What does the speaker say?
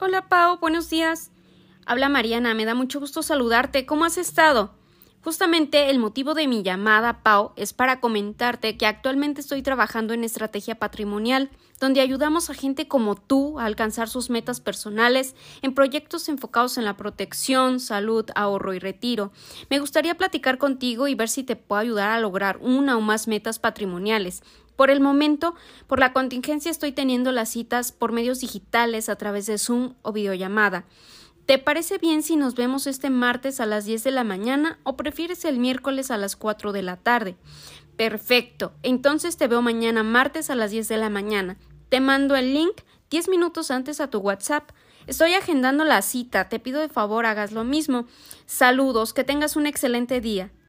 Hola Pau, buenos días. Habla Mariana, me da mucho gusto saludarte. ¿Cómo has estado? Justamente el motivo de mi llamada, Pau, es para comentarte que actualmente estoy trabajando en estrategia patrimonial, donde ayudamos a gente como tú a alcanzar sus metas personales en proyectos enfocados en la protección, salud, ahorro y retiro. Me gustaría platicar contigo y ver si te puedo ayudar a lograr una o más metas patrimoniales. Por el momento, por la contingencia estoy teniendo las citas por medios digitales a través de Zoom o videollamada. ¿Te parece bien si nos vemos este martes a las 10 de la mañana o prefieres el miércoles a las 4 de la tarde? Perfecto. Entonces te veo mañana martes a las 10 de la mañana. Te mando el link 10 minutos antes a tu WhatsApp. Estoy agendando la cita. Te pido de favor hagas lo mismo. Saludos. Que tengas un excelente día.